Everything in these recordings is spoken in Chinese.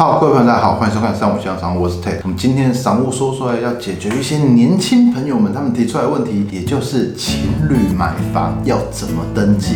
好，各位朋友，大家好，欢迎收看三五香商，我是 Ted。我们今天商务说出来要解决一些年轻朋友们他们提出来的问题，也就是情侣买房要怎么登记。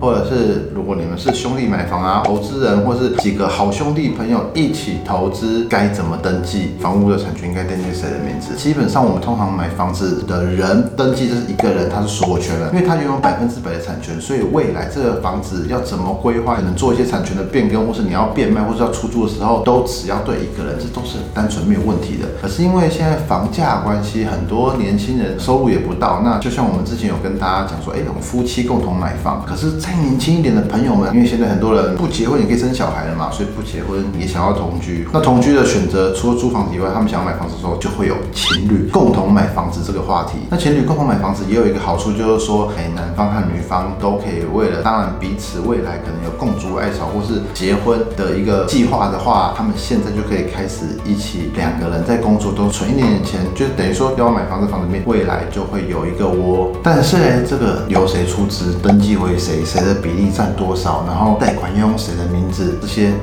或者是如果你们是兄弟买房啊，投资人或是几个好兄弟朋友一起投资，该怎么登记房屋的产权？应该登记谁的名字？基本上我们通常买房子的人登记就是一个人，他是所有权人，因为他拥有百分之百的产权，所以未来这个房子要怎么规划，可能做一些产权的变更，或是你要变卖或是要出租的时候，都只要对一个人，这都是单纯没有问题的。可是因为现在房价关系，很多年轻人收入也不到，那就像我们之前有跟大家讲说，哎，我们夫妻共同买房，可是再年轻一点的。朋友们，因为现在很多人不结婚也可以生小孩了嘛，所以不结婚也想要同居。那同居的选择，除了租房子以外，他们想要买房子的时候，就会有情侣共同买房子这个话题。那情侣共同买房子也有一个好处，就是说，哎，男方和女方都可以为了，当然彼此未来可能有共筑爱巢或是结婚的一个计划的话，他们现在就可以开始一起两个人在工作都存一点点钱，就等于说要买房子，房子面未来就会有一个窝。但是呢，这个由谁出资，登记为谁，谁的比例占。多少？然后贷款要用谁的名字？这些，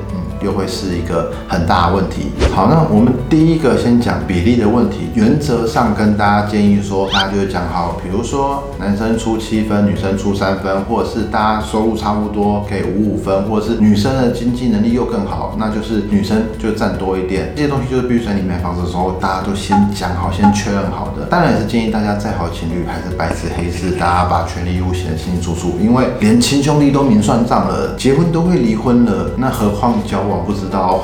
又会是一个很大的问题。好，那我们第一个先讲比例的问题。原则上跟大家建议说，大家就讲好，比如说男生出七分，女生出三分，或者是大家收入差不多可以五五分，或者是女生的经济能力又更好，那就是女生就占多一点。这些东西就是必须在你买房子的时候，大家都先讲好，先确认好的。当然也是建议大家再好情侣还是白纸黑字，大家把权利义务写得清清楚楚，因为连亲兄弟都明算账了，结婚都会离婚了，那何况交我不知道。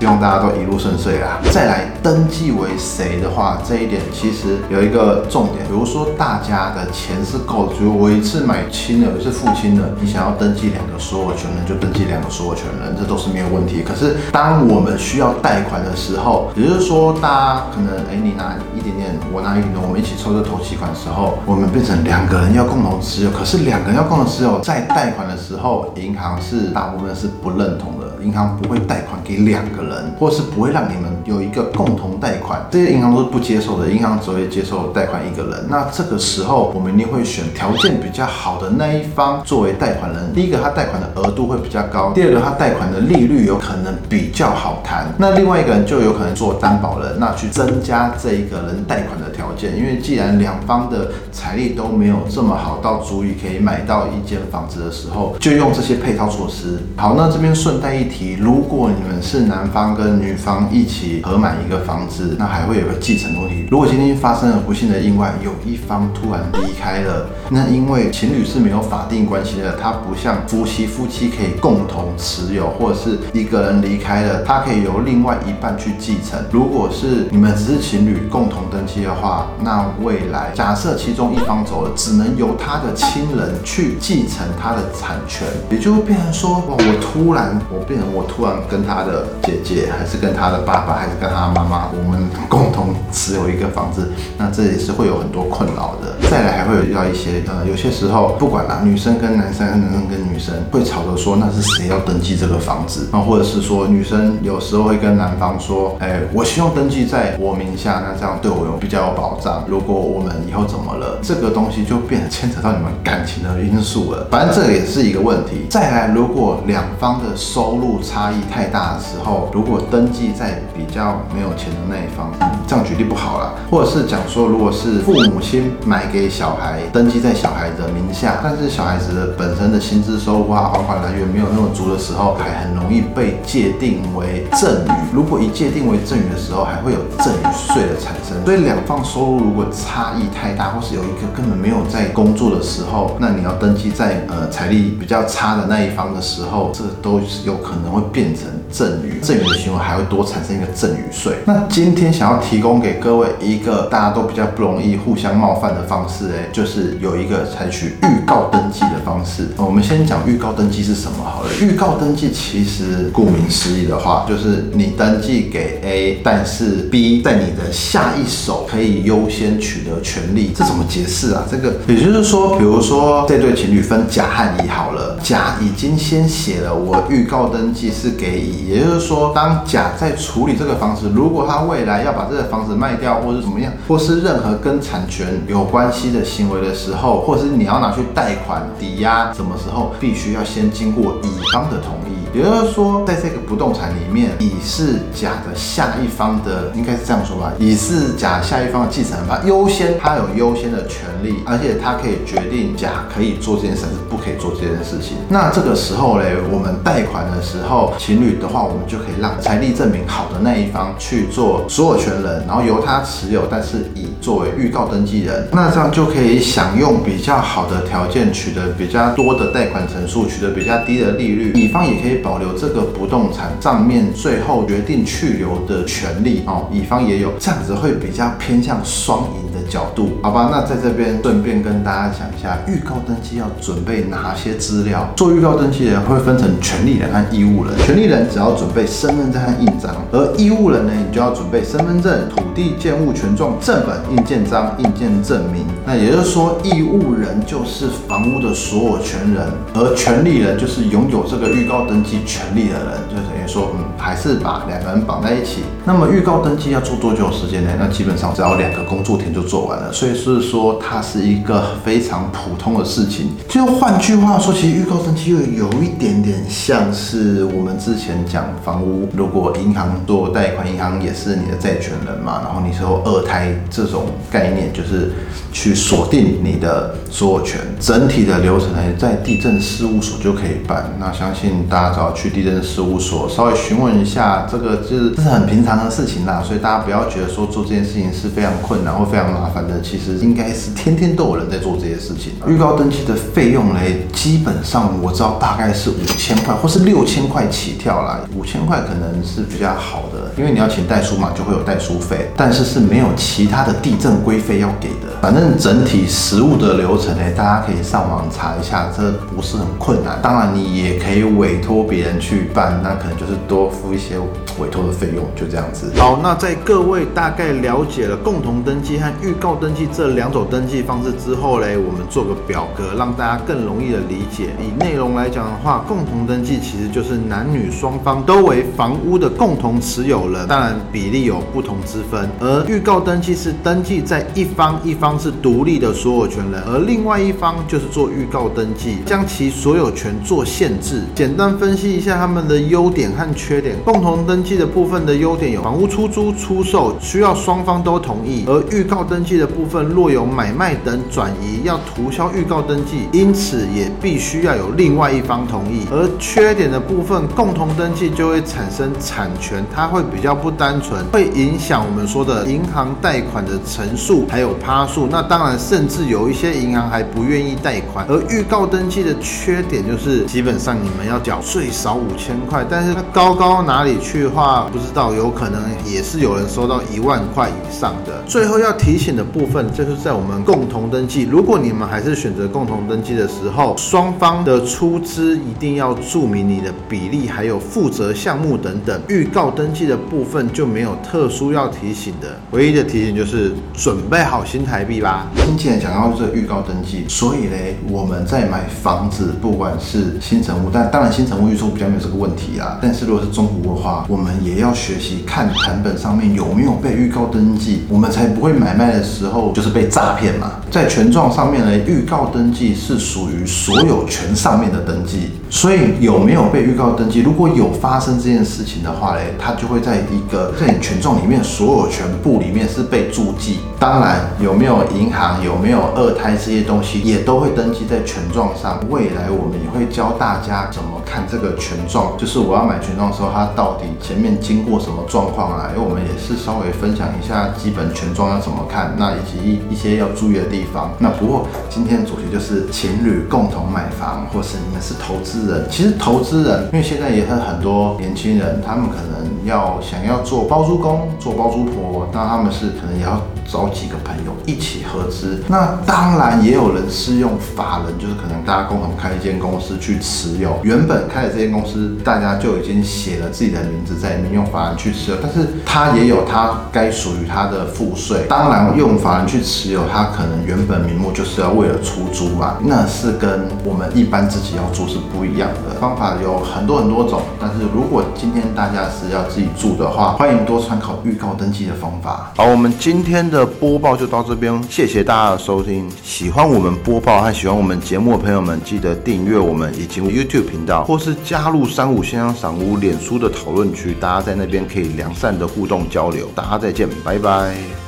希望大家都一路顺遂啦！再来登记为谁的话，这一点其实有一个重点，比如说大家的钱是够，比如我一次买亲的，一次付亲的，你想要登记两个所有权人，就登记两个所有权人，这都是没有问题。可是当我们需要贷款的时候，也就是说大家可能哎你拿一点点，我拿一点点，我们一起凑这头期款的时候，我们变成两个人要共同持有，可是两个人要共同持有，在贷款的时候，银行是大部分是不认同的，银行不会贷款给两个人。或是不会让你们有一个共同贷款，这些银行都是不接受的。银行只会接受贷款一个人。那这个时候，我们一定会选条件比较好的那一方作为贷款人。第一个，他贷款的额度会比较高；第二个，他贷款的利率有可能比较好谈。那另外一个人就有可能做担保人，那去增加这一个人贷款的条件。因为既然两方的财力都没有这么好，到足以可以买到一间房子的时候，就用这些配套措施。好，那这边顺带一提，如果你们是男方。跟女方一起合买一个房子，那还会有个继承问题。如果今天发生了不幸的意外，有一方突然离开了，那因为情侣是没有法定关系的，他不像夫妻，夫妻可以共同持有，或者是一个人离开了，他可以由另外一半去继承。如果是你们只是情侣共同登记的话，那未来假设其中一方走了，只能由他的亲人去继承他的产权，也就变成说，哇，我突然我变成我突然跟他的姐姐。还是跟他的爸爸，还是跟他妈妈，我们共同持有一个房子，那这也是会有很多困扰的。再来会有遇到一些，呃，有些时候不管啦，女生跟男生，男生跟女生会吵着说，那是谁要登记这个房子啊？或者是说，女生有时候会跟男方说，哎，我希望登记在我名下，那这样对我有比较有保障。如果我们以后怎么了，这个东西就变得牵扯到你们感情的因素了。反正这个也是一个问题。再来，如果两方的收入差异太大的时候，如果登记在比较没有钱的那一方，这样举例不好了。或者是讲说，如果是父母亲买给小孩，来登记在小孩的名下，但是小孩子的本身的薪资收入啊、还款来源没有那么足的时候，还很容易被界定为赠与。如果一界定为赠与的时候，还会有赠与税的产生。所以两方收入如果差异太大，或是有一个根本没有在工作的时候，那你要登记在呃财力比较差的那一方的时候，这都有可能会变成赠与。赠与的行为还会多产生一个赠与税。那今天想要提供给各位一个大家都比较不容易互相冒犯的方式，哎，就是有一个采取预告登记的方式。我们先讲预告登记是什么好了。预告登记其实顾名思义的话，就是你登记给 A，但是 B 在你的下一手可以优先取得权利。这怎么解释啊？这个也就是说，比如说这对情侣分甲和乙好了，甲已经先写了我预告登记是给乙，也就是说。当甲在处理这个房子，如果他未来要把这个房子卖掉，或是怎么样，或是任何跟产权有关系的行为的时候，或是你要拿去贷款抵押，什么时候必须要先经过乙方的同意。也就是说，在这个不动产里面，乙是甲的下一方的，应该是这样说吧，乙是甲下一方的继承人，他优先，他有优先的权利，而且他可以决定甲可以做这件事还是不可以做这件事情。那这个时候嘞，我们贷款的时候，情侣的话，我们就可以让财力证明好的那一方去做所有权人，然后由他持有，但是乙作为预告登记人，那这样就可以享用比较好的条件，取得比较多的贷款成数，取得比较低的利率，乙方也可以保留这个不动产账面最后决定去留的权利哦，乙方也有，这样子会比较偏向双赢的角度，好吧？那在这边顺便跟大家讲一下，预告登记要准备哪些资料？做预告登记的人会分成权利人和义务人，权利人只要准备身份证和印章，而义务人呢，你就要准备身份证、土地建物权状正本、印鉴章、印鉴证明。那也就是说，义务人就是房屋的所有权人，而权利人就是拥有这个预告登记权利的人，就等于说，嗯，还是把两个人绑在一起。那么预告登记要做多久时间呢？那基本上只要两个工作天就做完了，所以是说它是一个非常普通的事情。就换句话说，其实预告登记又有一点点像是我们之前讲房屋，如果银行做贷款，银行也是你的债权人嘛，然后你说二胎这种概念，就是去锁定你的所有权。整体的流程呢，在地震事务所就可以办。那相信大家只要去地震事务所稍微询问一下，这个就是这是很平常的事情啦，所以大家不要觉得说做这件事情是非常困难或非常麻烦的，其实应该是天天都有人在做这些事情。预告登记的费用嘞，基本上我知道大概是五千块或是六千块起跳啦。五千块可能是比较好的，因为你要请代书嘛，就会有代书费，但是是没有其他的地震规费要给。反正整体实物的流程呢，大家可以上网查一下，这不是很困难。当然你也可以委托别人去办，那可能就是多付一些委托的费用，就这样子。好，那在各位大概了解了共同登记和预告登记这两种登记方式之后嘞，我们做个表格，让大家更容易的理解。以内容来讲的话，共同登记其实就是男女双方都为房屋的共同持有人，当然比例有不同之分。而预告登记是登记在一方，一方是独立的所有权人，而另外一方就是做预告登记，将其所有权做限制。简单分析一下他们的优点和缺点。共同登记的部分的优点有：房屋出租、出售需要双方都同意；而预告登记的部分，若有买卖等转移要涂销预告登记，因此也必须要有另外一方同意。而缺点的部分，共同登记就会产生产权，它会比较不单纯，会影响我们说的银行贷款的成数还有趴那当然，甚至有一些银行还不愿意贷款。而预告登记的缺点就是，基本上你们要缴最少五千块，但是它高高哪里去的话，不知道，有可能也是有人收到一万块以上的。最后要提醒的部分，就是在我们共同登记，如果你们还是选择共同登记的时候，双方的出资一定要注明你的比例，还有负责项目等等。预告登记的部分就没有特殊要提醒的，唯一的提醒就是准备好新台币吧。经纪人讲到这预告登记，所以嘞，我们在买房子，不管是新城屋，但当然新城屋预售比较没有这个问题啊。但是如果是中古的话，我们也要学习看盘本上面有没有被预告登记，我们才不会买卖的时候就是被诈骗嘛。在权状上面呢，预告登记是属于所有权上面的登记，所以有没有被预告登记，如果有发生这件事情的话嘞，它就会在一个在你权状里面所有权部里面是被注记。当然有没有银行有没有二胎这些东西也都会登记在权状上。未来我们也会教大家怎么看这个权状，就是我要买权状的时候，它到底前面经过什么状况啊？因为我们也是稍微分享一下基本权状要怎么看，那以及一些要注意的地方。那不过今天的主题就是情侣共同买房，或是你们是投资人。其实投资人，因为现在也很很多年轻人，他们可能要想要做包租公、做包租婆，那他们是可能也要找几个朋友一起合资。那当然也有人是用法人，就是可能大家共同开一间公司去持有。原本开的这间公司，大家就已经写了自己的名字在里面，用法人去持有。但是他也有他该属于他的赋税。当然用法人去持有，他可能原本名目就是要为了出租嘛，那是跟我们一般自己要住是不一样的。方法有很多很多种，但是如果今天大家是要自己住的话，欢迎多参考预告登记的方法。好，我们今天。的播报就到这边，谢谢大家的收听。喜欢我们播报和喜欢我们节目的朋友们，记得订阅我们以及 YouTube 频道，或是加入三五先生赏屋脸书的讨论区，大家在那边可以良善的互动交流。大家再见，拜拜。